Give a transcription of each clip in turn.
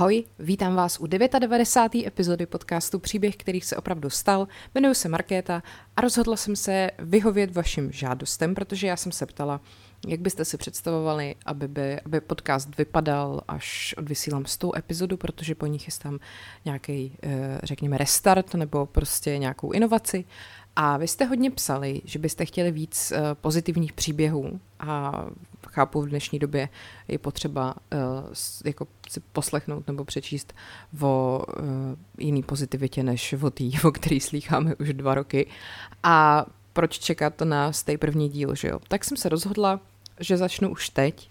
Ahoj, vítám vás u 99. epizody podcastu Příběh, který se opravdu stal. Jmenuji se Markéta a rozhodla jsem se vyhovět vašim žádostem, protože já jsem se ptala, jak byste si představovali, aby, by, aby podcast vypadal, až odvysílám s tou epizodu, protože po nich chystám nějaký, eh, řekněme, restart nebo prostě nějakou inovaci. A vy jste hodně psali, že byste chtěli víc uh, pozitivních příběhů a chápu, v dnešní době je potřeba uh, jako si poslechnout nebo přečíst o uh, jiný pozitivitě, než o té, o který slýcháme už dva roky. A proč čekat na stej první díl, že jo? Tak jsem se rozhodla, že začnu už teď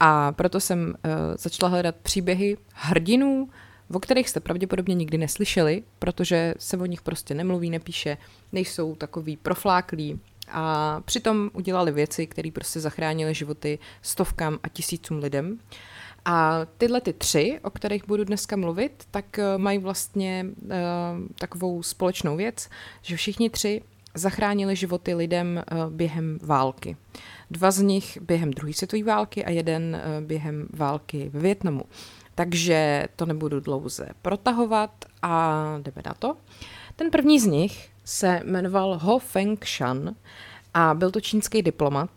a proto jsem začala hledat příběhy hrdinů, o kterých jste pravděpodobně nikdy neslyšeli, protože se o nich prostě nemluví, nepíše, nejsou takový profláklí a přitom udělali věci, které prostě zachránily životy stovkám a tisícům lidem. A tyhle ty tři, o kterých budu dneska mluvit, tak eh, mají vlastně uh, takovou společnou věc, že všichni tři zachránili životy lidem uh, během války. Dva z nich během druhé světové války a jeden uh, během války ve Větnamu. Takže to nebudu dlouze protahovat a jdeme na to. Ten první z nich se jmenoval Ho Feng Shan a byl to čínský diplomat,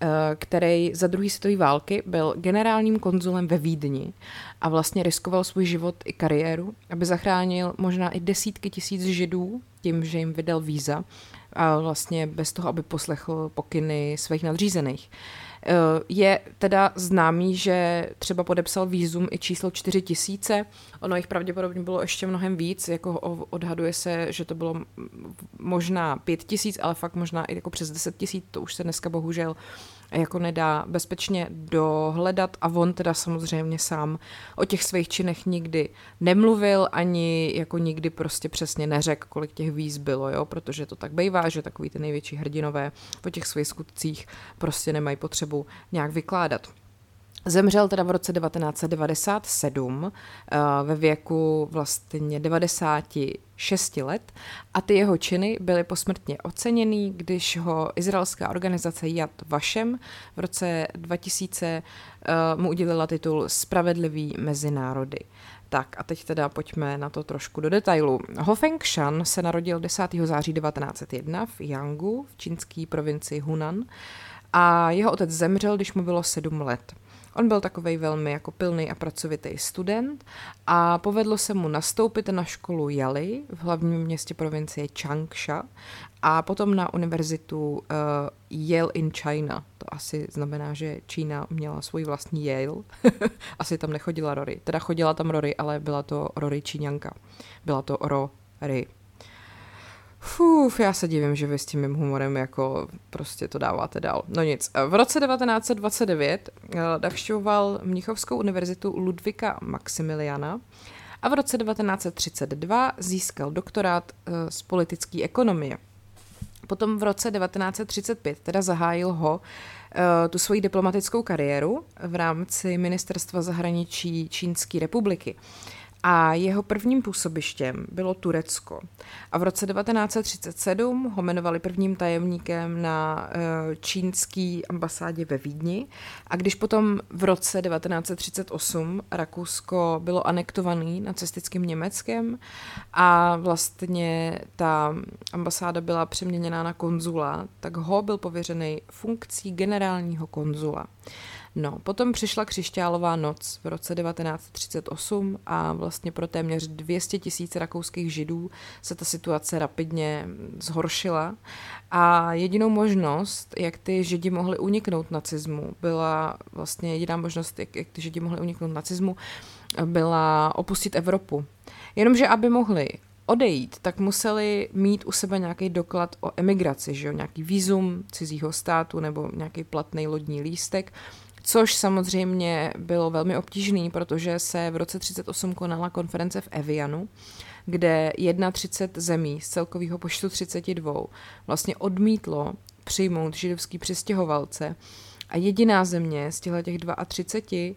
eh, který za druhé světové války byl generálním konzulem ve Vídni a vlastně riskoval svůj život i kariéru, aby zachránil možná i desítky tisíc židů tím, že jim vydal víza a vlastně bez toho, aby poslechl pokyny svých nadřízených. Eh, je teda známý, že třeba podepsal výzum i číslo 4000, ono jich pravděpodobně bylo ještě mnohem víc, jako odhaduje se, že to bylo možná 5000, ale fakt možná i jako přes 10 000, to už se dneska bohužel jako nedá bezpečně dohledat a on teda samozřejmě sám o těch svých činech nikdy nemluvil, ani jako nikdy prostě přesně neřekl, kolik těch víz bylo, jo, protože to tak bývá, že takový ty největší hrdinové po těch svých skutcích prostě nemají potřebu nějak vykládat. Zemřel teda v roce 1997 eh, ve věku vlastně 96 let a ty jeho činy byly posmrtně oceněny, když ho izraelská organizace Yad Vashem v roce 2000 eh, mu udělila titul Spravedlivý mezi národy. Tak a teď teda pojďme na to trošku do detailu. Ho Feng Shan se narodil 10. září 1901 v Yangu v čínské provincii Hunan a jeho otec zemřel, když mu bylo 7 let. On byl takový velmi jako pilný a pracovitý student a povedlo se mu nastoupit na školu Yali v hlavním městě provincie Changsha a potom na univerzitu uh, Yale in China. To asi znamená, že Čína měla svůj vlastní Yale. asi tam nechodila Rory. Teda chodila tam Rory, ale byla to Rory Číňanka. Byla to Rory. Fuf, já se divím, že vy s tím mým humorem jako prostě to dáváte dál. No nic. V roce 1929 eh, navštěvoval Mnichovskou univerzitu Ludvika Maximiliana a v roce 1932 získal doktorát eh, z politické ekonomie. Potom v roce 1935 teda zahájil ho eh, tu svoji diplomatickou kariéru v rámci Ministerstva zahraničí Čínské republiky a jeho prvním působištěm bylo Turecko. A v roce 1937 ho jmenovali prvním tajemníkem na eh, čínské ambasádě ve Vídni a když potom v roce 1938 Rakousko bylo anektovaný nacistickým Německem a vlastně ta ambasáda byla přeměněná na konzula, tak ho byl pověřený funkcí generálního konzula. No, potom přišla křišťálová noc v roce 1938 a vlastně pro téměř 200 tisíc rakouských židů se ta situace rapidně zhoršila a jedinou možnost, jak ty židi mohli uniknout nacismu, byla vlastně jediná možnost, jak, jak ty židi mohli uniknout nacismu, byla opustit Evropu. Jenomže aby mohli odejít, tak museli mít u sebe nějaký doklad o emigraci, že jo? nějaký výzum cizího státu nebo nějaký platný lodní lístek což samozřejmě bylo velmi obtížný, protože se v roce 38 konala konference v Evianu, kde 31 zemí z celkového počtu 32 vlastně odmítlo přijmout židovský přistěhovalce A jediná země z těchto těch 32,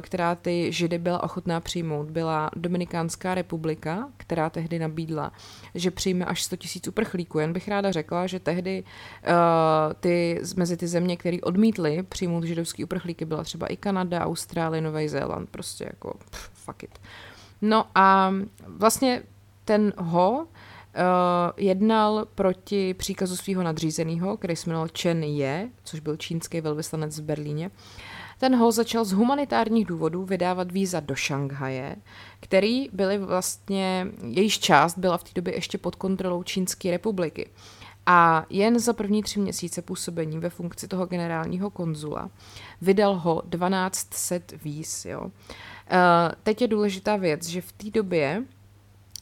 která ty židy byla ochotná přijmout, byla Dominikánská republika, která tehdy nabídla, že přijme až 100 tisíc uprchlíků. Jen bych ráda řekla, že tehdy ty, mezi ty země, které odmítly přijmout židovský uprchlíky, byla třeba i Kanada, Austrálie, Nový Zéland, prostě jako pff, fuck it. No a vlastně ten Ho jednal proti příkazu svého nadřízeného, který se jmenoval Chen Ye, což byl čínský velvyslanec v Berlíně. Ten Ho začal z humanitárních důvodů vydávat víza do Šanghaje, který byly vlastně, jejíž část byla v té době ještě pod kontrolou Čínské republiky. A jen za první tři měsíce působení ve funkci toho generálního konzula vydal ho 1200 víz. Jo. Uh, teď je důležitá věc, že v té době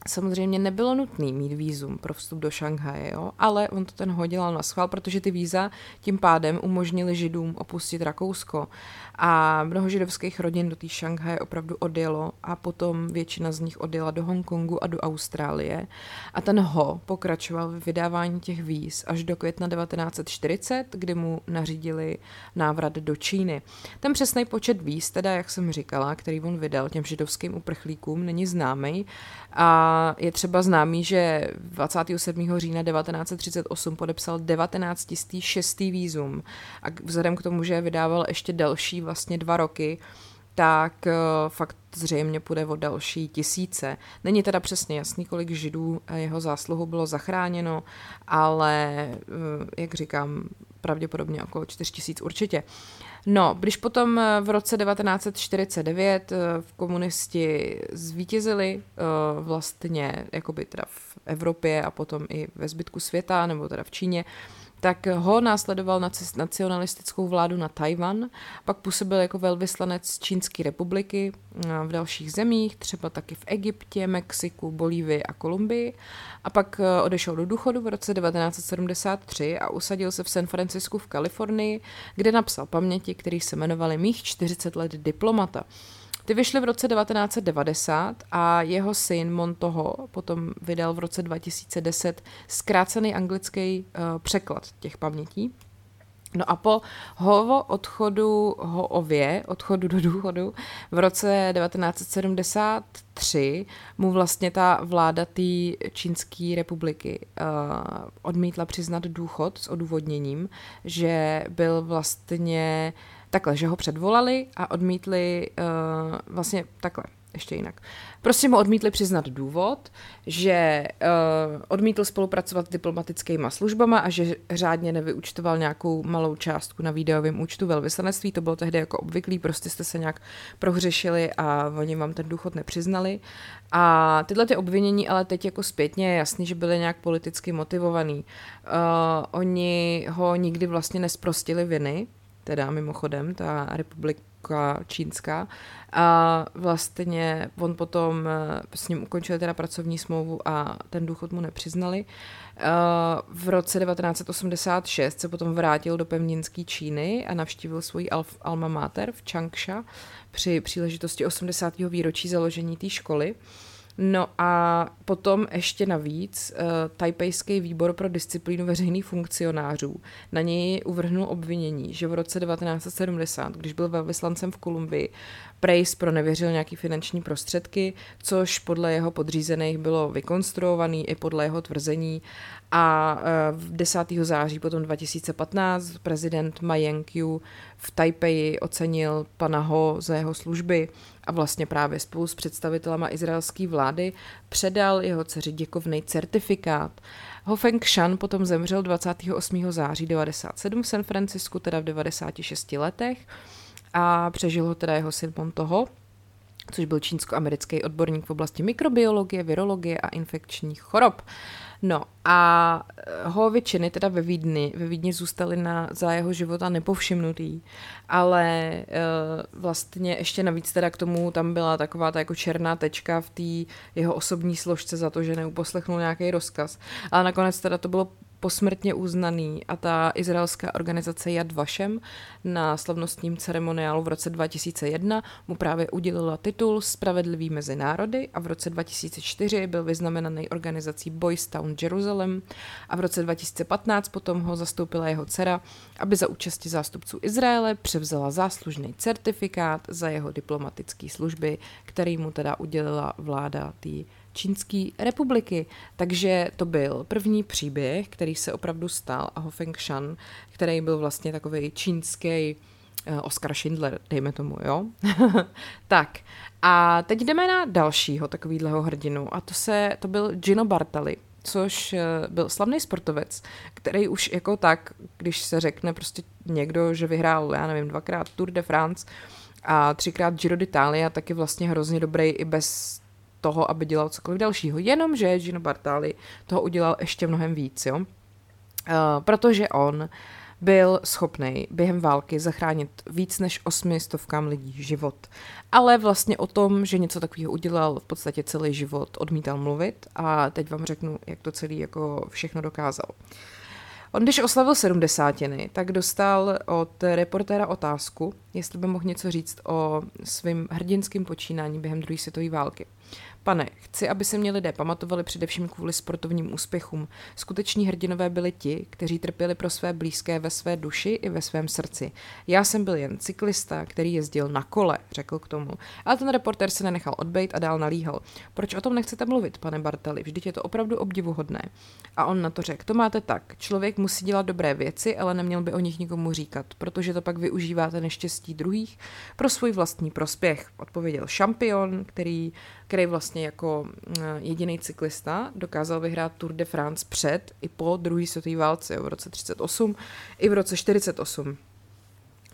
Samozřejmě nebylo nutné mít výzum pro vstup do Šanghaje, jo? ale on to ten hodil na schvál, protože ty víza tím pádem umožnili židům opustit Rakousko. A mnoho židovských rodin do té Šanghaje opravdu odjelo a potom většina z nich odjela do Hongkongu a do Austrálie. A ten Ho pokračoval v vydávání těch víz až do května 1940, kdy mu nařídili návrat do Číny. Ten přesný počet víz, teda jak jsem říkala, který on vydal těm židovským uprchlíkům, není známý. A je třeba známý, že 27. října 1938 podepsal 19. 6. vízum. A vzhledem k tomu, že vydával ještě další vlastně dva roky, tak uh, fakt zřejmě půjde o další tisíce. Není teda přesně jasný, kolik židů jeho zásluhu bylo zachráněno, ale, uh, jak říkám, pravděpodobně okolo 4 tisíc určitě. No, když potom eh, v roce 1949 v komunisti zvítězili vlastně jakoby teda v Evropě a potom i ve zbytku světa, nebo teda v Číně, tak ho následoval nacionalistickou vládu na Tajvan, pak působil jako velvyslanec Čínské republiky eh, v dalších zemích, třeba taky v Egyptě, Mexiku, Bolívii a Kolumbii a pak eh, odešel do důchodu v roce 1973 a usadil se v San Francisku v Kalifornii, kde napsal paměti, které se jmenovaly Mých 40 let diplomata. Ty vyšly v roce 1990 a jeho syn Montoho potom vydal v roce 2010 zkrácený anglický uh, překlad těch pamětí. No a po Hovo odchodu Hoově, odchodu do důchodu v roce 1973 mu vlastně ta vláda té Čínské republiky uh, odmítla přiznat důchod s odůvodněním, že byl vlastně takhle, že ho předvolali a odmítli uh, vlastně takhle, ještě jinak. Prostě mu odmítli přiznat důvod, že uh, odmítl spolupracovat s diplomatickými službama a že řádně nevyučtoval nějakou malou částku na videovém účtu velvyslanectví. To bylo tehdy jako obvyklý, prostě jste se nějak prohřešili a oni vám ten důchod nepřiznali. A tyhle ty obvinění ale teď jako zpětně je jasný, že byly nějak politicky motivovaný. Uh, oni ho nikdy vlastně nesprostili viny, teda mimochodem, ta republika čínská. A vlastně on potom eh, s ním ukončil teda pracovní smlouvu a ten důchod mu nepřiznali. Eh, v roce 1986 se potom vrátil do pevninské Číny a navštívil svůj alma mater v Changsha při příležitosti 80. výročí založení té školy. No a potom ještě navíc uh, tajpejský výbor pro disciplínu veřejných funkcionářů na něj uvrhnul obvinění, že v roce 1970, když byl velvyslancem v Kolumbii, Prejs pronevěřil nějaký finanční prostředky, což podle jeho podřízených bylo vykonstruovaný i podle jeho tvrzení. A uh, v 10. září potom 2015 prezident Ma Ying-jeou v Tajpeji ocenil pana Ho za jeho služby a vlastně právě spolu s představitelama izraelské vlády předal jeho dceři děkovný certifikát. Ho Feng Shan potom zemřel 28. září 97 v San Francisku, teda v 96 letech a přežil ho teda jeho syn Montoho, což byl čínsko-americký odborník v oblasti mikrobiologie, virologie a infekčních chorob. No a Hovičiny teda ve Vídni, ve Vídni zůstaly na, za jeho života nepovšimnutý, ale uh, vlastně ještě navíc teda k tomu tam byla taková ta jako černá tečka v té jeho osobní složce za to, že neuposlechnul nějaký rozkaz. Ale nakonec teda to bylo posmrtně uznaný a ta izraelská organizace Yad Vashem na slavnostním ceremoniálu v roce 2001 mu právě udělila titul Spravedlivý mezi národy a v roce 2004 byl vyznamenaný organizací Boys Town Jerusalem a v roce 2015 potom ho zastoupila jeho dcera, aby za účasti zástupců Izraele převzala záslužný certifikát za jeho diplomatické služby, který mu teda udělila vláda té Čínské republiky. Takže to byl první příběh, který se opravdu stal a Ho Feng Shan, který byl vlastně takový čínský uh, Oscar Schindler, dejme tomu, jo? tak, a teď jdeme na dalšího takovýhleho hrdinu a to, se, to byl Gino Bartali, což uh, byl slavný sportovec, který už jako tak, když se řekne prostě někdo, že vyhrál, já nevím, dvakrát Tour de France a třikrát Giro d'Italia, tak je vlastně hrozně dobrý i bez toho, aby dělal cokoliv dalšího. Jenomže Gino Bartali toho udělal ještě mnohem víc, jo. Uh, protože on byl schopný během války zachránit víc než osmi stovkám lidí život. Ale vlastně o tom, že něco takového udělal v podstatě celý život, odmítal mluvit a teď vám řeknu, jak to celý jako všechno dokázal. On, když oslavil sedmdesátiny, tak dostal od reportéra otázku, jestli by mohl něco říct o svým hrdinským počínání během druhé světové války. Pane, chci, aby se mě lidé pamatovali především kvůli sportovním úspěchům. Skuteční hrdinové byli ti, kteří trpěli pro své blízké ve své duši i ve svém srdci. Já jsem byl jen cyklista, který jezdil na kole, řekl k tomu. Ale ten reporter se nenechal odbejt a dál nalíhal. Proč o tom nechcete mluvit, pane Bartali? Vždyť je to opravdu obdivuhodné. A on na to řekl, to máte tak. Člověk musí dělat dobré věci, ale neměl by o nich nikomu říkat, protože to pak využíváte neštěstí druhých pro svůj vlastní prospěch. Odpověděl šampion, který který vlastně jako eh, jediný cyklista dokázal vyhrát Tour de France před i po druhé světové válce v roce 38 i v roce 48.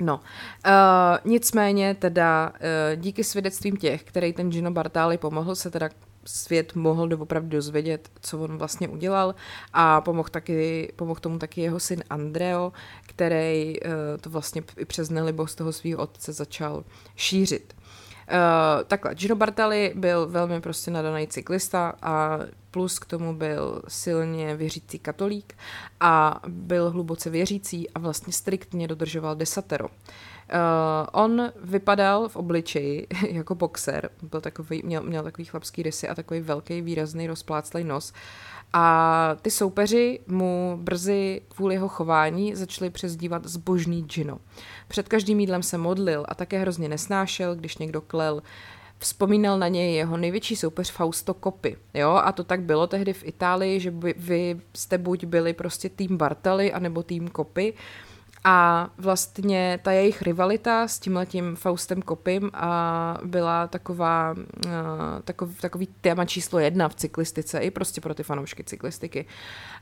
No, uh, nicméně teda uh, díky svědectvím těch, který ten Gino Bartali pomohl, se teda svět mohl doopravdy dozvědět, co on vlastně udělal a pomohl, taky, pomohl tomu taky jeho syn Andreo, který uh, to vlastně i přes nelibost toho svého otce začal šířit. Uh, takhle, Gino Bartali byl velmi prostě nadaný cyklista a plus k tomu byl silně věřící katolík a byl hluboce věřící a vlastně striktně dodržoval desatero. Uh, on vypadal v obličeji jako boxer, byl takový, měl, měl takový chlapský rysy a takový velký výrazný rozpláclej nos a ty soupeři mu brzy kvůli jeho chování začali přezdívat zbožný Gino. Před každým jídlem se modlil a také hrozně nesnášel, když někdo klel. Vzpomínal na něj jeho největší soupeř Fausto Coppi. Jo? A to tak bylo tehdy v Itálii, že by, vy jste buď byli prostě tým Bartali, anebo tým Coppi. A vlastně ta jejich rivalita s tímhletím Faustem Kopim a byla taková, takový, takový téma číslo jedna v cyklistice, i prostě pro ty fanoušky cyklistiky.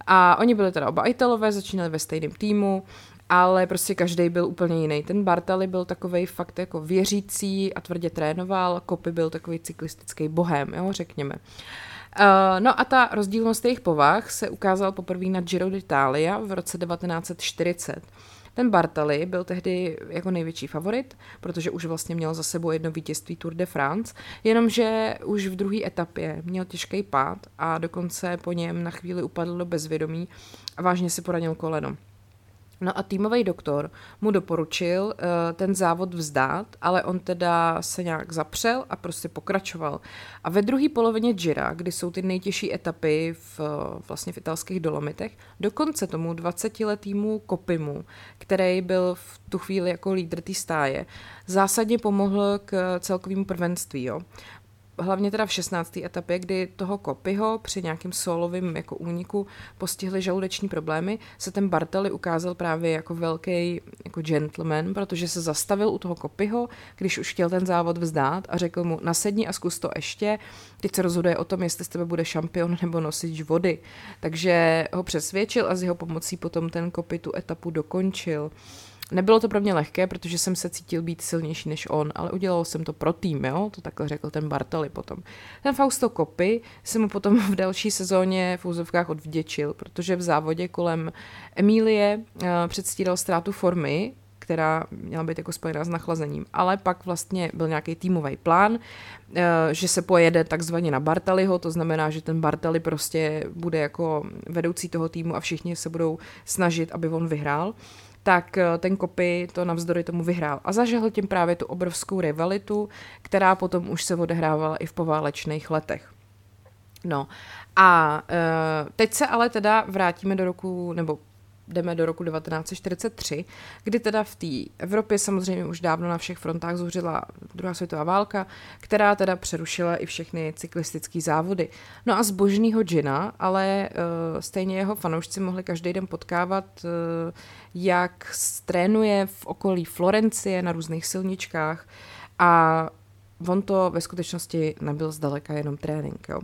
A oni byli teda oba Italové, začínali ve stejném týmu, ale prostě každý byl úplně jiný. Ten Bartali byl takový fakt jako věřící a tvrdě trénoval, Kopy byl takový cyklistický bohem, jo, řekněme. Uh, no a ta rozdílnost jejich povah se ukázal poprvé na Giro d'Italia v roce 1940. Ten Bartali byl tehdy jako největší favorit, protože už vlastně měl za sebou jedno vítězství Tour de France, jenomže už v druhé etapě měl těžký pád a dokonce po něm na chvíli upadl do bezvědomí a vážně si poranil koleno. No a týmový doktor mu doporučil uh, ten závod vzdát, ale on teda se nějak zapřel a prostě pokračoval. A ve druhé polovině Gira, kdy jsou ty nejtěžší etapy v, vlastně v italských dolomitech, dokonce tomu 20-letýmu Kopimu, který byl v tu chvíli jako lídr té stáje, zásadně pomohl k celkovému prvenství. Jo hlavně teda v 16. etapě, kdy toho Kopyho při nějakým solovým jako úniku postihly žaludeční problémy, se ten Bartali ukázal právě jako velký jako gentleman, protože se zastavil u toho Kopyho, když už chtěl ten závod vzdát a řekl mu, nasedni a zkus to ještě, teď se rozhoduje o tom, jestli z tebe bude šampion nebo nosič vody. Takže ho přesvědčil a z jeho pomocí potom ten Kopy tu etapu dokončil. Nebylo to pro mě lehké, protože jsem se cítil být silnější než on, ale udělal jsem to pro tým, jo? to takhle řekl ten Bartali potom. Ten Fausto Kopy se mu potom v další sezóně v úzovkách odvděčil, protože v závodě kolem Emílie uh, předstíral ztrátu formy, která měla být jako spojená s nachlazením. Ale pak vlastně byl nějaký týmový plán, eh, že se pojede takzvaně na Bartaliho, to znamená, že ten Bartali prostě bude jako vedoucí toho týmu a všichni se budou snažit, aby on vyhrál tak eh, ten Kopy to navzdory tomu vyhrál. A zažehl tím právě tu obrovskou rivalitu, která potom už se odehrávala i v poválečných letech. No a uh, teď se ale teda vrátíme do roku, nebo jdeme do roku 1943, kdy teda v té Evropě samozřejmě už dávno na všech frontách zuřila druhá světová válka, která teda přerušila i všechny cyklistické závody. No a zbožného džina, ale uh, stejně jeho fanoušci mohli každý den potkávat, uh, jak trénuje v okolí Florencie na různých silničkách a on to ve skutečnosti nebyl zdaleka jenom trénink. Jo.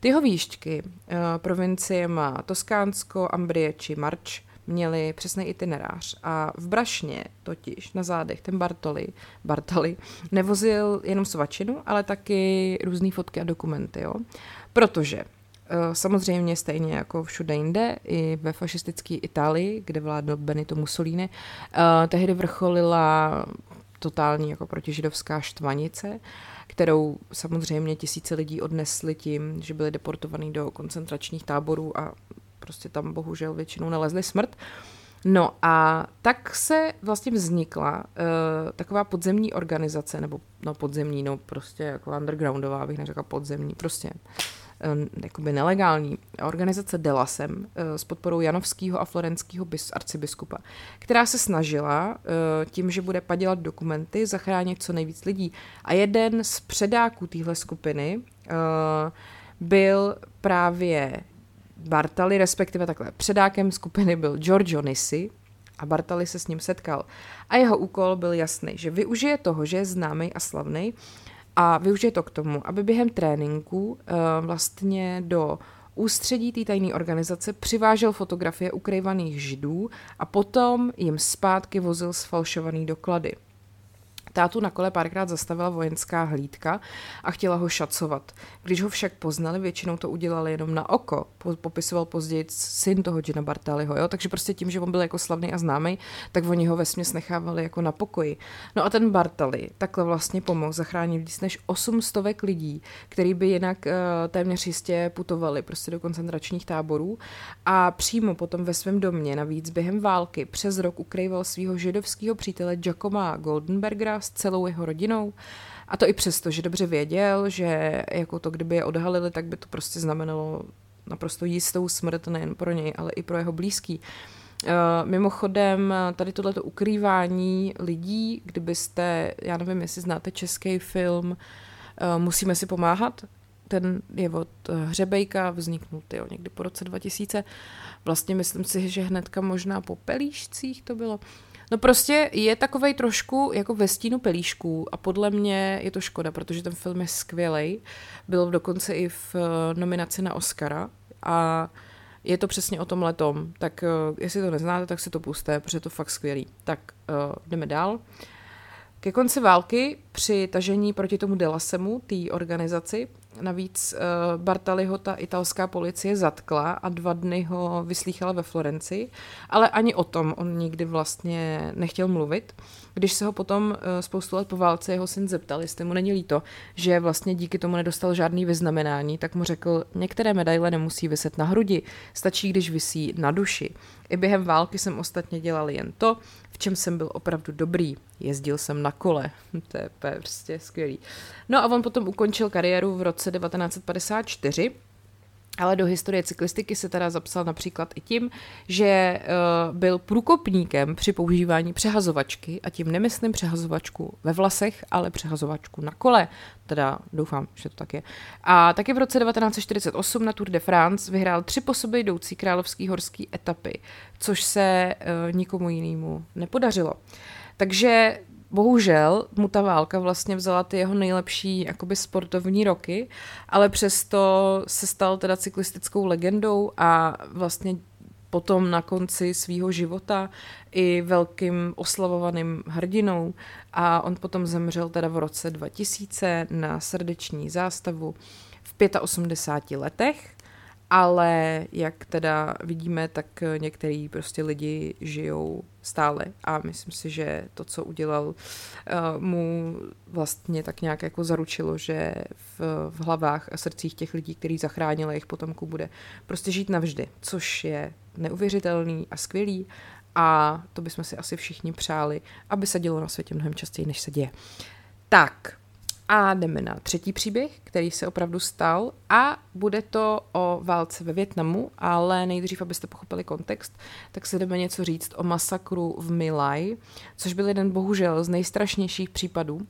Ty jeho uh, provincie má Toskánsko, Ambrie či Marč, měli přesný itinerář a v Brašně totiž na zádech ten Bartoli, Bartoli nevozil jenom svačinu, ale taky různé fotky a dokumenty, jo. Protože eh, Samozřejmě stejně jako všude jinde, i ve fašistické Itálii, kde vládl Benito Mussolini, eh, tehdy vrcholila totální jako protižidovská štvanice, kterou samozřejmě tisíce lidí odnesli tím, že byli deportovaní do koncentračních táborů a prostě tam bohužel většinou nalezli smrt. No a tak se vlastně vznikla uh, taková podzemní organizace, nebo no podzemní, no prostě jako undergroundová, bych neřekla podzemní, prostě uh, jakoby nelegální organizace Delasem uh, s podporou Janovského a Florenského bis, arcibiskupa, která se snažila uh, tím, že bude padělat dokumenty, zachránit co nejvíc lidí. A jeden z předáků téhle skupiny uh, byl právě Bartali, respektive takhle, předákem skupiny byl Giorgio Nissi a Bartali se s ním setkal. A jeho úkol byl jasný, že využije toho, že je známý a slavný a využije to k tomu, aby během tréninku uh, vlastně do ústředí té tajné organizace přivážel fotografie ukrývaných židů a potom jim zpátky vozil sfalšovaný doklady. Tátu na kole párkrát zastavila vojenská hlídka a chtěla ho šacovat. Když ho však poznali, většinou to udělali jenom na oko. Popisoval později syn toho Gina Bartaliho, jo? takže prostě tím, že on byl jako slavný a známý, tak oni ho ve směs nechávali jako na pokoji. No a ten Bartali takhle vlastně pomohl zachránit víc než 800 lidí, který by jinak uh, téměř jistě putovali prostě do koncentračních táborů a přímo potom ve svém domě navíc během války přes rok ukrýval svého židovského přítele Giacoma Goldenbergera s celou jeho rodinou. A to i přesto, že dobře věděl, že jako to, kdyby je odhalili, tak by to prostě znamenalo naprosto jistou smrt nejen pro něj, ale i pro jeho blízký. Uh, mimochodem, tady tohleto ukrývání lidí, kdybyste, já nevím, jestli znáte český film uh, Musíme si pomáhat, ten je od Hřebejka, vzniknul tyjo, někdy po roce 2000. Vlastně myslím si, že hnedka možná po Pelíšcích to bylo. No prostě je takovej trošku jako ve stínu pelíšků a podle mě je to škoda, protože ten film je skvělý. Byl dokonce i v eh, nominaci na Oscara a je to přesně o tom letom. Tak uh, jestli to neznáte, tak si to puste, protože je to fakt skvělý. Tak uh, jdeme dál. Ke konci války při tažení proti tomu Delasemu, té organizaci, Navíc uh, Bartaliho ta italská policie zatkla a dva dny ho vyslýchala ve Florenci, ale ani o tom on nikdy vlastně nechtěl mluvit. Když se ho potom uh, spoustu let po válce jeho syn zeptal, jestli mu není líto, že vlastně díky tomu nedostal žádný vyznamenání, tak mu řekl, některé medaile nemusí vyset na hrudi, stačí, když visí na duši. I během války jsem ostatně dělal jen to, v čem jsem byl opravdu dobrý. Jezdil jsem na kole. to je prostě skvělý. No a on potom ukončil kariéru v roce 1954 ale do historie cyklistiky se teda zapsal například i tím, že uh, byl průkopníkem při používání přehazovačky a tím nemyslím přehazovačku ve vlasech, ale přehazovačku na kole. Teda doufám, že to tak je. A taky v roce 1948 na Tour de France vyhrál tři po sobě jdoucí královský horský etapy, což se uh, nikomu jinému nepodařilo. Takže bohužel mu ta válka vlastně vzala ty jeho nejlepší jakoby sportovní roky, ale přesto se stal teda cyklistickou legendou a vlastně potom na konci svého života i velkým oslavovaným hrdinou. A on potom zemřel teda v roce 2000 na srdeční zástavu v 85 letech ale jak teda vidíme, tak některý prostě lidi žijou stále. A myslím si, že to, co udělal, uh, mu vlastně tak nějak jako zaručilo, že v, v hlavách a srdcích těch lidí, který zachránil jejich potomků, bude prostě žít navždy, což je neuvěřitelný a skvělý. A to bychom si asi všichni přáli, aby se dělo na světě mnohem častěji, než se děje. Tak, a jdeme na třetí příběh, který se opravdu stal. A bude to o válce ve Větnamu, ale nejdřív, abyste pochopili kontext, tak se jdeme něco říct o masakru v Milaj, což byl jeden bohužel z nejstrašnějších případů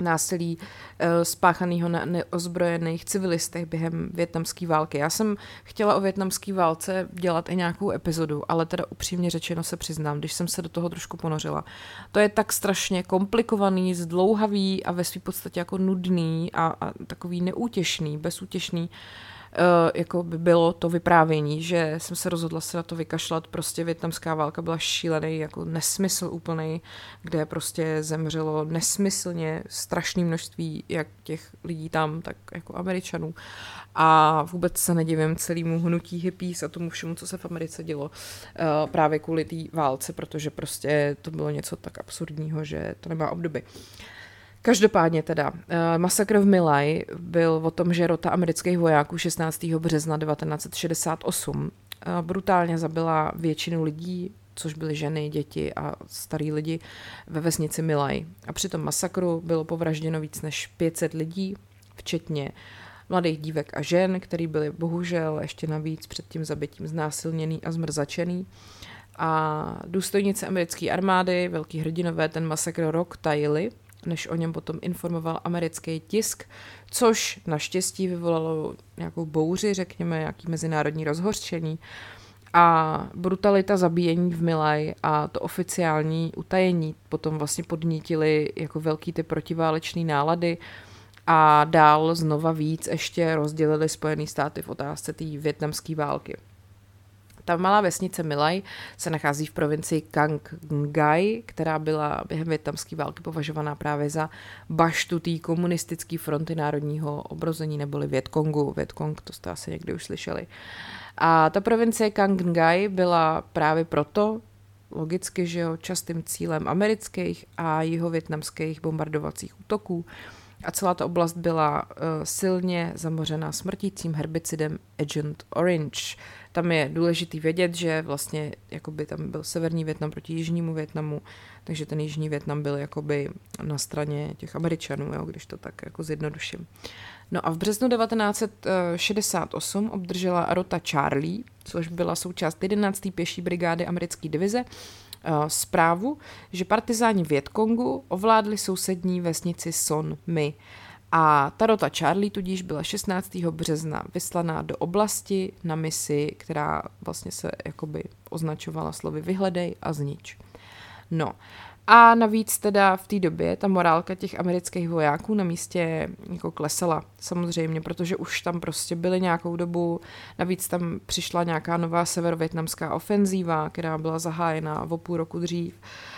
násilí uh, spáchaného na neozbrojených civilistech během větnamské války. Já jsem chtěla o větnamské válce dělat i nějakou epizodu, ale teda upřímně řečeno se přiznám, když jsem se do toho trošku ponořila. To je tak strašně komplikovaný, zdlouhavý a ve své podstatě jako nudný a, a takový neútěšný, bezútěšný, Uh, jako by bylo to vyprávění, že jsem se rozhodla se na to vykašlat, prostě větnamská válka byla šílený, jako nesmysl úplný, kde prostě zemřelo nesmyslně strašné množství jak těch lidí tam, tak jako američanů a vůbec se nedivím celému hnutí hippies a tomu všemu, co se v Americe dělo uh, právě kvůli té válce, protože prostě to bylo něco tak absurdního, že to nemá obdoby. Uh, Každopádně teda, uh, masakr v Milaj byl o tom, že rota amerických vojáků 16. března 1968 uh, brutálně zabila většinu lidí, což byly ženy, děti a starý lidi ve vesnici Milaj. A při tom masakru bylo povražděno víc než 500 lidí, včetně mladých dívek a žen, který byli bohužel ještě navíc před tím zabitím znásilněný a zmrzačený. A důstojnice americké armády, velký hrdinové, ten masakr rok tajili – než o něm potom informoval americký tisk, což naštěstí vyvolalo nějakou bouři, řekněme, nějaký mezinárodní rozhořčení. A brutalita zabíjení v Milaj a to oficiální utajení potom vlastně podnítili jako velký ty protiválečný nálady a dál znova víc ještě rozdělili Spojené státy v otázce té větnamské války. Ta malá vesnice Milaj se nachází v provincii Kang Ngai, která byla během větnamské války považovaná právě za baštu té komunistické fronty národního obrození neboli Větkongu. Větkong, to jste asi někdy už slyšeli. A ta provincie Kang Ngai byla právě proto logicky, že jo, častým cílem amerických a jihovětnamských bombardovacích útoků a celá ta oblast byla uh, silně zamořená smrtícím herbicidem Agent Orange. Tam je důležitý vědět, že vlastně jakoby tam byl severní Větnam proti jižnímu Větnamu, takže ten jižní Větnam byl jakoby na straně těch Američanů, jo, když to tak jako zjednoduším. No a v březnu 1968 obdržela rota Charlie, což byla součást 11. pěší brigády americké divize, eh, zprávu, že partizáni Větkongu ovládli sousední vesnici Son My a ta rota Charlie tudíž byla 16. března vyslaná do oblasti na misi, která vlastně se jakoby označovala slovy vyhledej a znič. No a navíc teda v té době ta morálka těch amerických vojáků na místě jako klesala samozřejmě, protože už tam prostě byly nějakou dobu, navíc tam přišla nějaká nová severovětnamská ofenzíva, která byla zahájena o půl roku dřív.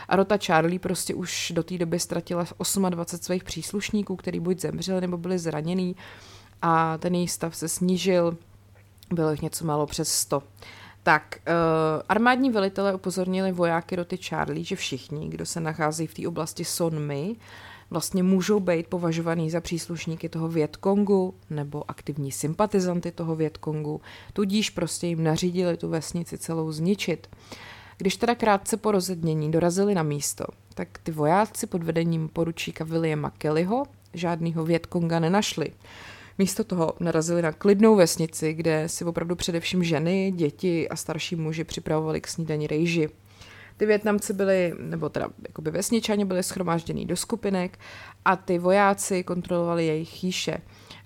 A rota Charlie prostě už do té doby ztratila 28 svých příslušníků, který buď zemřeli nebo byli zraněný a ten její stav se snížil, bylo jich něco málo přes 100. Tak, uh, armádní velitelé upozornili vojáky roty Charlie, že všichni, kdo se nachází v té oblasti Sonmy, vlastně můžou být považovaný za příslušníky toho Větkongu nebo aktivní sympatizanty toho Větkongu, tudíž prostě jim nařídili tu vesnici celou zničit. Když teda krátce po rozednění dorazili na místo, tak ty vojáci pod vedením poručíka Williama Kellyho žádného Větkonga nenašli. Místo toho narazili na klidnou vesnici, kde si opravdu především ženy, děti a starší muži připravovali k snídani rejži. Ty Větnamci byli, nebo teda jakoby vesničani byli schromážděný do skupinek a ty vojáci kontrolovali jejich chýše.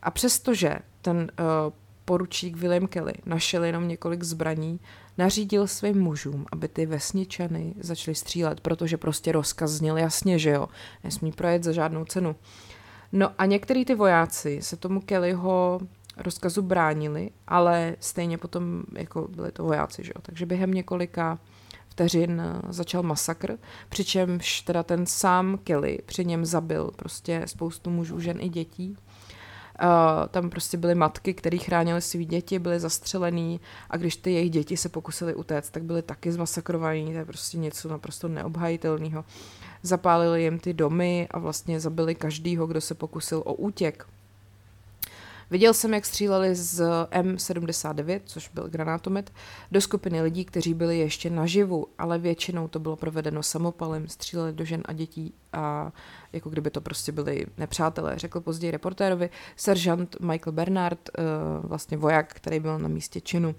A přestože ten uh, poručík William Kelly našel jenom několik zbraní, nařídil svým mužům, aby ty vesničany začaly střílet, protože prostě rozkaz zněl jasně, že jo, nesmí projet za žádnou cenu. No a některý ty vojáci se tomu Kellyho rozkazu bránili, ale stejně potom jako byli to vojáci, že jo? takže během několika vteřin začal masakr, přičemž teda ten sám Kelly při něm zabil prostě spoustu mužů, žen i dětí. Tam prostě byly matky, které chránily svý děti, byly zastřelený a když ty jejich děti se pokusily utéct, tak byly taky zmasakrovaný, to je prostě něco naprosto neobhajitelného. Zapálili jim ty domy a vlastně zabili každýho, kdo se pokusil o útěk. Viděl jsem, jak stříleli z M79, což byl granátomet, do skupiny lidí, kteří byli ještě naživu, ale většinou to bylo provedeno samopalem, stříleli do žen a dětí a jako kdyby to prostě byli nepřátelé, řekl později reportérovi seržant Michael Bernard, eh, vlastně voják, který byl na místě činu.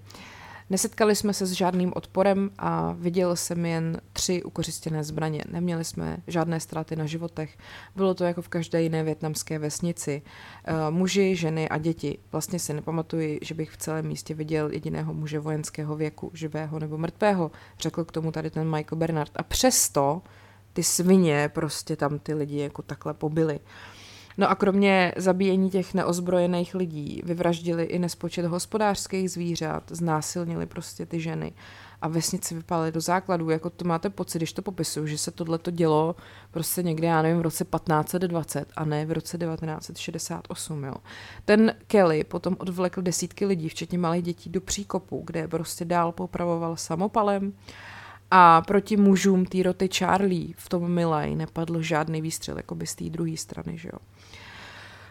Nesetkali jsme se s žádným odporem a viděl jsem jen tři ukořistěné zbraně. Neměli jsme žádné ztráty na životech. Bylo to jako v každé jiné větnamské vesnici. Eh, muži, ženy a děti. Vlastně si nepamatuji, že bych v celém místě viděl jediného muže vojenského věku, živého nebo mrtvého, řekl k tomu tady ten Michael Bernard. A přesto ty svině prostě tam ty lidi jako takhle pobily. No a kromě zabíjení těch neozbrojených lidí vyvraždili i nespočet hospodářských zvířat, znásilnili prostě ty ženy a vesnici vypálili do základů. Jako to máte pocit, když to popisuju, že se tohle to dělo prostě někde, já nevím, v roce 1520 a ne v roce 1968. Jo. Ten Kelly potom odvlekl desítky lidí, včetně malých dětí, do příkopu, kde prostě dál popravoval samopalem a proti mužům té roty Charlie v tom Milaj nepadl žádný výstřel, jako by z té druhé strany, že jo.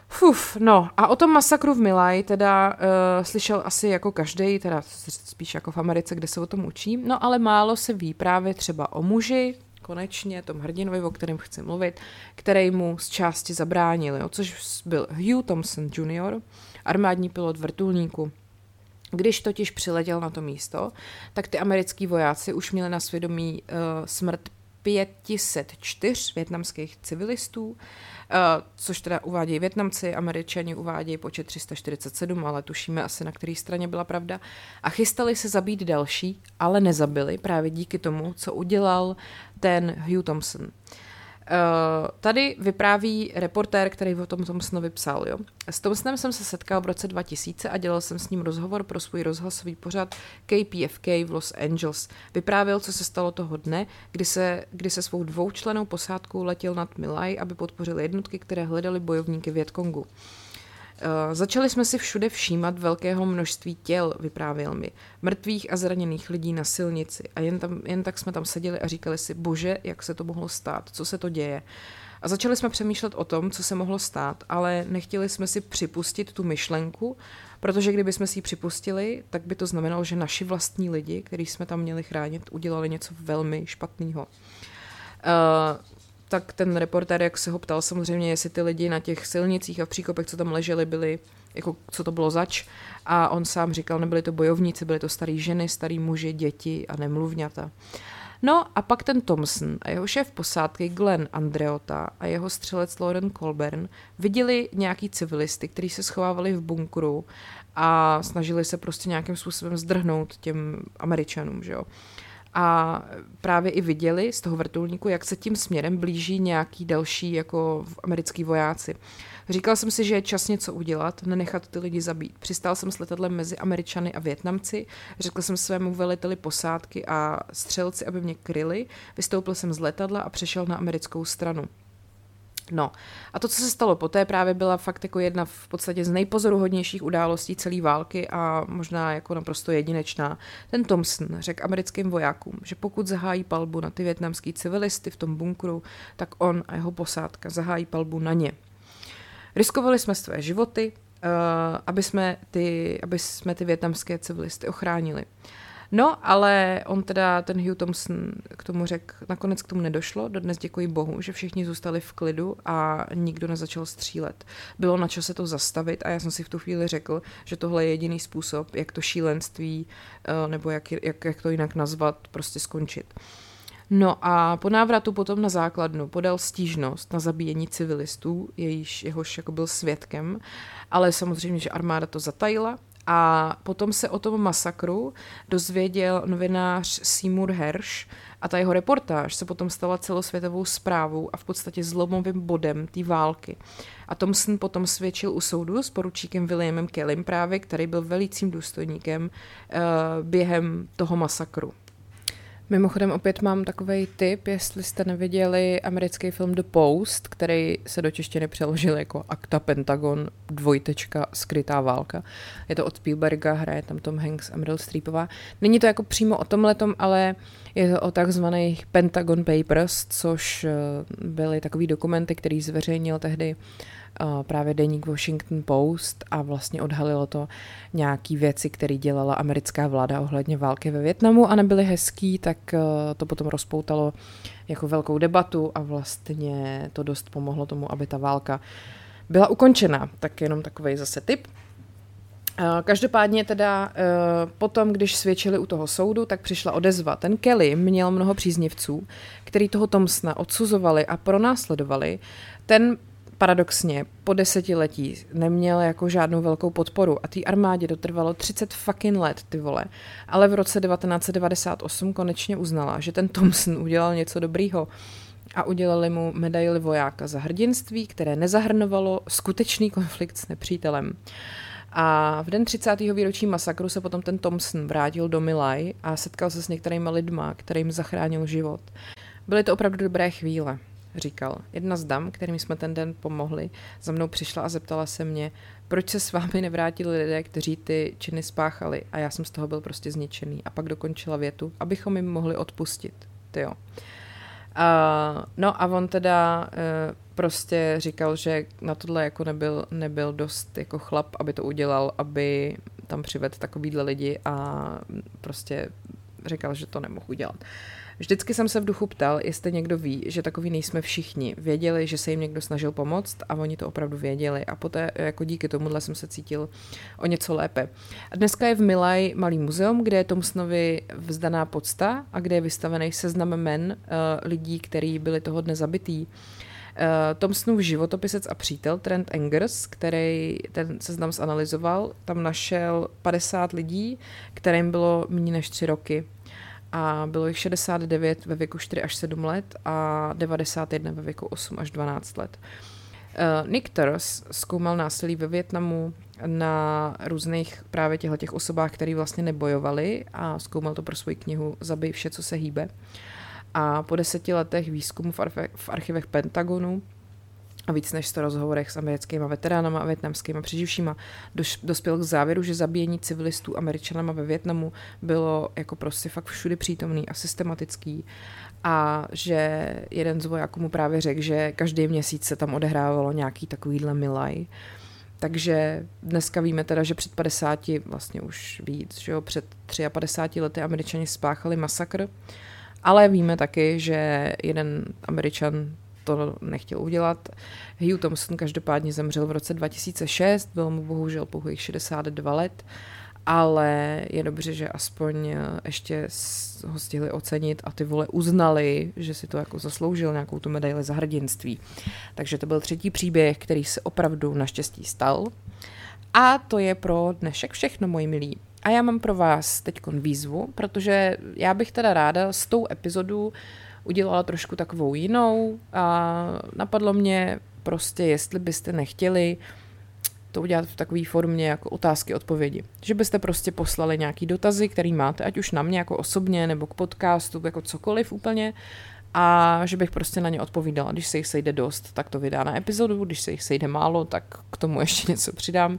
Fuf, no a o tom masakru v Milaj teda uh, slyšel asi jako každý, teda spíš jako v Americe, kde se o tom učí, no ale málo se ví právě třeba o muži, konečně tom hrdinovi, o kterém chci mluvit, který mu z části zabránil, jo, což byl Hugh Thompson Jr., armádní pilot vrtulníku. Když totiž přiletěl na to místo, tak ty americký vojáci už měli na svědomí uh, smrt 504 větnamských civilistů, Uh, což teda uvádějí Větnamci, Američani uvádějí počet 347, ale tušíme asi na které straně byla pravda. A chystali se zabít další, ale nezabili právě díky tomu, co udělal ten Hugh Thompson. Uh, tady vypráví reportér, který o tom Thompsonovi psal. Jo. S Thompsonem jsem se setkal v roce 2000 a dělal jsem s ním rozhovor pro svůj rozhlasový pořad KPFK v Los Angeles. Vyprávěl, co se stalo toho dne, kdy se, kdy se svou dvoučlenou posádkou letěl nad Milaj, aby podpořil jednotky, které hledali bojovníky Větkongu. Uh, začali jsme si všude všímat velkého množství těl, vyprávěl mi, mrtvých a zraněných lidí na silnici a jen, tam, jen tak jsme tam seděli a říkali si, bože, jak se to mohlo stát, co se to děje. A začali jsme přemýšlet o tom, co se mohlo stát, ale nechtěli jsme si připustit tu myšlenku, protože kdyby jsme si ji připustili, tak by to znamenalo, že naši vlastní lidi, který jsme tam měli chránit, udělali něco velmi špatného. Uh, tak ten reportér, jak se ho ptal samozřejmě, jestli ty lidi na těch silnicích a v příkopech, co tam leželi, byli, jako co to bylo zač. A on sám říkal, nebyli to bojovníci, byly to starý ženy, starý muži, děti a nemluvňata. No a pak ten Thompson a jeho šéf posádky Glenn Andreota a jeho střelec Lauren Colburn viděli nějaký civilisty, kteří se schovávali v bunkru a snažili se prostě nějakým způsobem zdrhnout těm američanům, že jo a právě i viděli z toho vrtulníku, jak se tím směrem blíží nějaký další jako americký vojáci. Říkal jsem si, že je čas něco udělat, nenechat ty lidi zabít. Přistál jsem s letadlem mezi Američany a Větnamci, řekl jsem svému veliteli posádky a střelci, aby mě kryli, vystoupil jsem z letadla a přešel na americkou stranu. No a to, co se stalo poté, právě byla fakt jako jedna v podstatě z nejpozoruhodnějších událostí celé války a možná jako naprosto jedinečná. Ten Thompson řekl americkým vojákům, že pokud zahájí palbu na ty větnamský civilisty v tom bunkru, tak on a jeho posádka zahájí palbu na ně. Riskovali jsme své životy, uh, aby, jsme ty, aby jsme ty větnamské civilisty ochránili. Uh, No, ale on teda, ten Hugh Thompson k tomu řekl, nakonec k tomu nedošlo, dodnes děkuji bohu, že všichni zůstali v klidu a nikdo nezačal střílet. Bylo na čase to zastavit a já jsem si v tu chvíli řekl, že tohle je jediný způsob, jak to šílenství, eh, nebo jak, jak, jak to jinak nazvat, prostě skončit. No a po návratu potom na základnu podal stížnost na zabíjení civilistů, jejíž, jehož jako byl svědkem, ale samozřejmě, že armáda to zatajila a potom se o tom masakru dozvěděl novinář Seymour Hersh a ta jeho reportáž se potom stala celosvětovou zprávou a v podstatě zlomovým bodem té války. A Thompson potom svědčil u soudu s poručíkem Williamem Kellym právě, který byl velícím důstojníkem uh, během toho masakru. Mimochodem opět mám takový tip, jestli jste neviděli americký film The Post, který se do češtiny přeložil jako Akta Pentagon, dvojtečka, skrytá válka. Je to od Spielberga, hraje tam Tom Hanks a Meryl Streepová. Není to jako přímo o tomhletom, ale je to o takzvaných Pentagon Papers, což eh, byly takový dokumenty, který zveřejnil tehdy právě deník Washington Post a vlastně odhalilo to nějaký věci, které dělala americká vláda ohledně války ve Větnamu a nebyly hezký, tak eh, to potom rozpoutalo jako velkou debatu a vlastně to dost pomohlo tomu, aby ta válka byla ukončena. Tak jenom takový zase tip. Eh, každopádně teda eh, potom, když svědčili u toho soudu, tak přišla odezva. Ten Kelly měl mnoho příznivců, který toho Tomsna odsuzovali a pronásledovali. Ten paradoxně po desetiletí neměl jako žádnou velkou podporu a té armádě to trvalo 30 fucking let, ty vole. Ale v roce 1998 konečně uznala, že ten Thompson udělal něco dobrýho a udělali mu medaili vojáka za hrdinství, které nezahrnovalo skutečný konflikt s nepřítelem. A v den 30. výročí masakru se potom ten Thompson vrátil do Milaj a setkal se s některými lidma, kterým zachránil život. Byly to opravdu dobré chvíle říkal. Jedna z dam, kterým jsme ten den pomohli, za mnou přišla a zeptala se mě, proč se s vámi nevrátili lidé, kteří ty činy spáchali a já jsem z toho byl prostě zničený. A pak dokončila větu, abychom jim mohli odpustit. Ty jo. Uh, no a on teda uh, prostě říkal, že na tohle jako nebyl, nebyl dost jako chlap, aby to udělal, aby tam přivedl takovýhle lidi a prostě říkal, že to nemohl udělat. Uh, Vždycky jsem se v duchu ptal, jestli někdo ví, že takový nejsme všichni. Věděli, že se jim někdo snažil pomoct a oni to opravdu věděli. A poté jako díky tomuhle jsem se cítil o něco lépe. A dneska je v Milaj malý muzeum, kde je Tomsnovi vzdaná podsta a kde je vystavený seznam men uh, lidí, kteří byli toho dne zabitý. Uh, Thompsonův životopisec a přítel Trent Engers, který ten seznam zanalizoval, tam našel 50 lidí, kterým bylo méně než 3 roky a bylo jich 69 ve věku 4 až 7 let a 91 ve věku 8 až 12 let. Uh, Nick Turs zkoumal násilí ve Větnamu na různých právě těchto těch osobách, které vlastně nebojovali a zkoumal to pro svoji knihu Zabij vše, co se hýbe. A po deseti letech výzkumu v archivech Pentagonu a víc než 100 rozhovorech s americkými veteránama a větnamskými přeživšíma. Dospěl k závěru, že zabíjení civilistů američanama ve Větnamu bylo jako prostě fakt všude přítomný a systematický. A že jeden z vojáků mu právě řekl, že každý měsíc se tam odehrávalo nějaký takovýhle milaj. Takže dneska víme teda, že před 50, vlastně už víc, že jo, před 53 lety američani spáchali masakr, ale víme taky, že jeden američan to nechtěl udělat. Hugh Thompson každopádně zemřel v roce 2006, byl mu bohužel pouhých 62 let, ale je dobře, že aspoň eh, ještě ho stihli ocenit a ty vole uznali, že si to jako zasloužil nějakou tu medaili za hrdinství. Takže to byl třetí příběh, který se opravdu naštěstí stal. A to je pro dnešek všechno, moji milí. A já mám pro vás teď výzvu, protože já bych teda ráda s tou epizodu udělala trošku takovou jinou a napadlo mě prostě, jestli byste nechtěli to udělat v takové formě jako otázky, odpovědi. Že byste prostě poslali nějaký dotazy, který máte, ať už na mě jako osobně, nebo k podcastu, jako cokoliv úplně, a že bych prostě na ně odpovídala. Když se jich sejde dost, tak to vydá na epizodu, když se jich sejde málo, tak k tomu ještě něco přidám.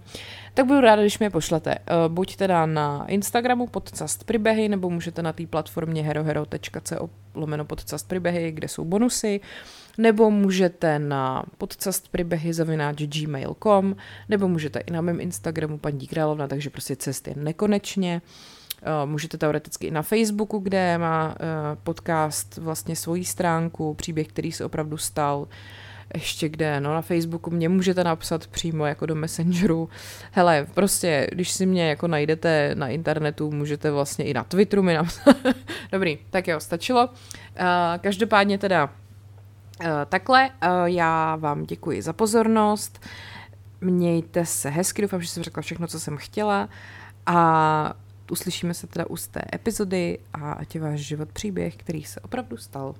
Tak budu ráda, když mě pošlete. Eh, buď teda na Instagramu podcast Pribehy, nebo můžete na té platformě herohero.co lomeno podcast Pribehy, kde jsou bonusy, nebo můžete na podcast Pribehy zavináč gmail.com, nebo můžete i na mém Instagramu paní Královna, takže prostě cesty nekonečně. Eh, můžete teoreticky i na Facebooku, kde má eh, podcast vlastně svoji stránku, příběh, který se opravdu stal. Ještě kde, no na Facebooku mě můžete napsat přímo jako do Messengeru. Hele, prostě, když si mě jako najdete na internetu, můžete vlastně i na Twitteru mi napsat. Dobrý, tak jo, stačilo. Uh, každopádně teda takhle, já vám děkuji za pozornost. Mějte se hezky, doufám, že jsem řekla všechno, co jsem chtěla. A uslyšíme se teda u z té epizody a ať je váš život příběh, který se opravdu stal.